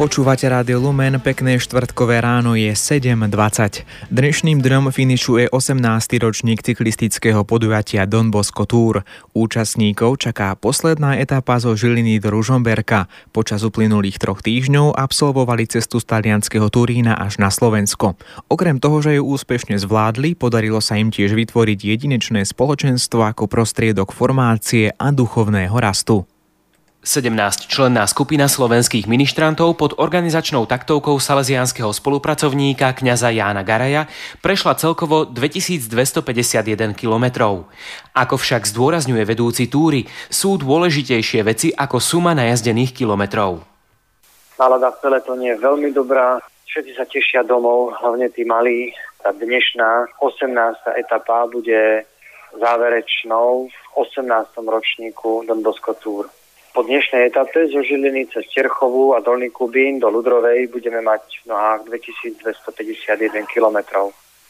Počúvate Rádio Lumen, pekné štvrtkové ráno je 7.20. Dnešným dňom finišuje 18. ročník cyklistického podujatia Don Bosco Tour. Účastníkov čaká posledná etapa zo Žiliny do Ružomberka. Počas uplynulých troch týždňov absolvovali cestu z talianského Turína až na Slovensko. Okrem toho, že ju úspešne zvládli, podarilo sa im tiež vytvoriť jedinečné spoločenstvo ako prostriedok formácie a duchovného rastu. 17-členná skupina slovenských ministrantov pod organizačnou taktovkou salesianského spolupracovníka kňaza Jána Garaja prešla celkovo 2251 kilometrov. Ako však zdôrazňuje vedúci túry, sú dôležitejšie veci ako suma najazdených kilometrov. Nálada v peletone je veľmi dobrá, všetci sa tešia domov, hlavne tí malí. Tá dnešná 18. etapa bude záverečnou v 18. ročníku Don Bosco Tour. Po dnešnej etape zo Žiliny cez Terchovú a Dolný Kubín do Ludrovej budeme mať v nohách 2251 km.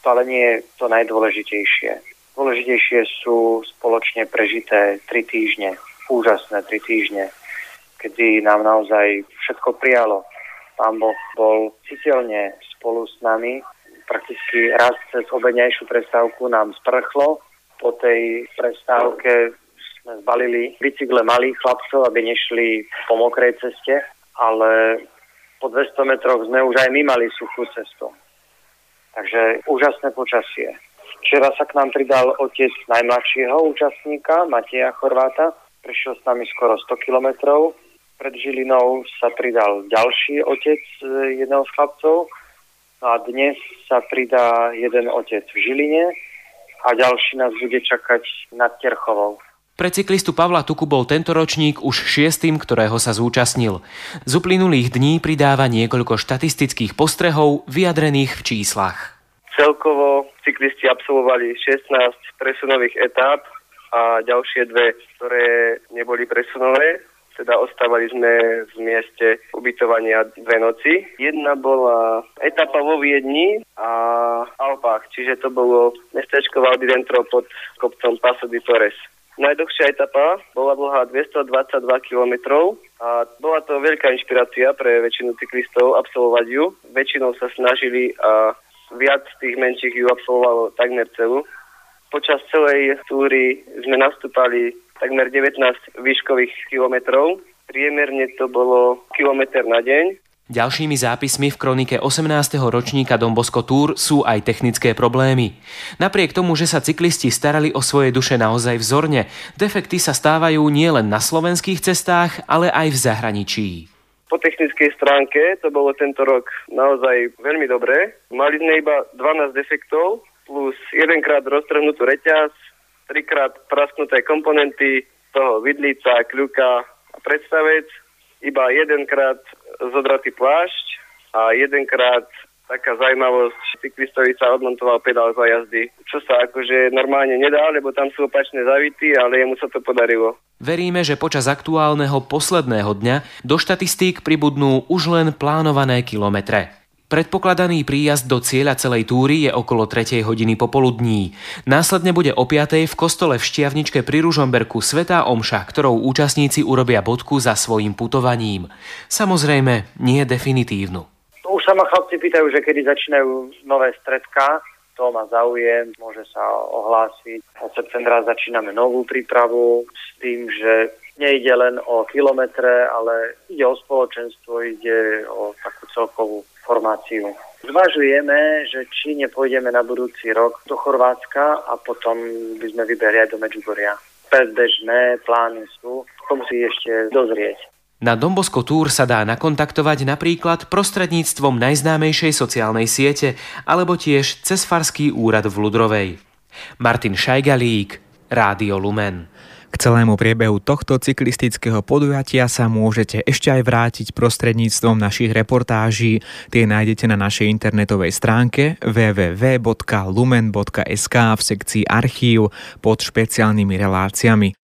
To ale nie je to najdôležitejšie. Dôležitejšie sú spoločne prežité tri týždne, úžasné tri týždne, kedy nám naozaj všetko prijalo. Pán Boh bol citeľne spolu s nami. Prakticky raz cez obednejšiu prestávku nám sprchlo. Po tej prestávke sme zbalili bicykle malých chlapcov, aby nešli po mokrej ceste, ale po 200 metroch sme už aj my mali suchú cestu. Takže úžasné počasie. Včera sa k nám pridal otec najmladšieho účastníka, Mateja Chorváta. Prešiel s nami skoro 100 kilometrov. Pred Žilinou sa pridal ďalší otec e, jedného z chlapcov. No a dnes sa pridá jeden otec v Žiline a ďalší nás bude čakať nad Terchovou. Pre cyklistu Pavla Tuku bol tento ročník už šiestým, ktorého sa zúčastnil. Z uplynulých dní pridáva niekoľko štatistických postrehov vyjadrených v číslach. Celkovo cyklisti absolvovali 16 presunových etáp a ďalšie dve, ktoré neboli presunové, teda ostávali sme v mieste ubytovania dve noci. Jedna bola etapa vo Viedni a Alpách, čiže to bolo mestečko Valdidentro pod kopcom Paso di Torres. Najdlhšia etapa bola dlhá 222 km a bola to veľká inšpirácia pre väčšinu cyklistov absolvovať ju. Väčšinou sa snažili a viac tých menších ju absolvovalo takmer celú. Počas celej túry sme nastúpali takmer 19 výškových kilometrov. Priemerne to bolo kilometr na deň Ďalšími zápismi v kronike 18. ročníka Dombosko Tour sú aj technické problémy. Napriek tomu, že sa cyklisti starali o svoje duše naozaj vzorne, defekty sa stávajú nielen na slovenských cestách, ale aj v zahraničí. Po technickej stránke to bolo tento rok naozaj veľmi dobré. Mali sme iba 12 defektov plus jedenkrát roztrhnutú reťaz, trikrát prasknuté komponenty, toho vidlica, kľuka a predstavec, iba jedenkrát zodratý plášť a jedenkrát taká zaujímavosť, cyklistovi sa odmontoval pedál za jazdy, čo sa akože normálne nedá, lebo tam sú opačné zavity, ale jemu sa to podarilo. Veríme, že počas aktuálneho posledného dňa do štatistík pribudnú už len plánované kilometre. Predpokladaný príjazd do cieľa celej túry je okolo 3. hodiny popoludní. Následne bude o 5. v kostole v Štiavničke pri Ružomberku Svetá Omša, ktorou účastníci urobia bodku za svojim putovaním. Samozrejme, nie definitívnu. Už sa ma chlapci pýtajú, že kedy začínajú nové stredka, to má záujem, môže sa ohlásiť. Od septembra začíname novú prípravu s tým, že nejde len o kilometre, ale ide o spoločenstvo, ide o takú celkovú formáciu. Zvažujeme, že či nepôjdeme na budúci rok do Chorvátska a potom by sme vyberali aj do Medžugoria. Predbežné plány sú, to musí ešte dozrieť. Na Dombosko Tour sa dá nakontaktovať napríklad prostredníctvom najznámejšej sociálnej siete alebo tiež cez Farský úrad v Ludrovej. Martin Šajgalík, Rádio Lumen. K celému priebehu tohto cyklistického podujatia sa môžete ešte aj vrátiť prostredníctvom našich reportáží. Tie nájdete na našej internetovej stránke www.lumen.sk v sekcii archív pod špeciálnymi reláciami.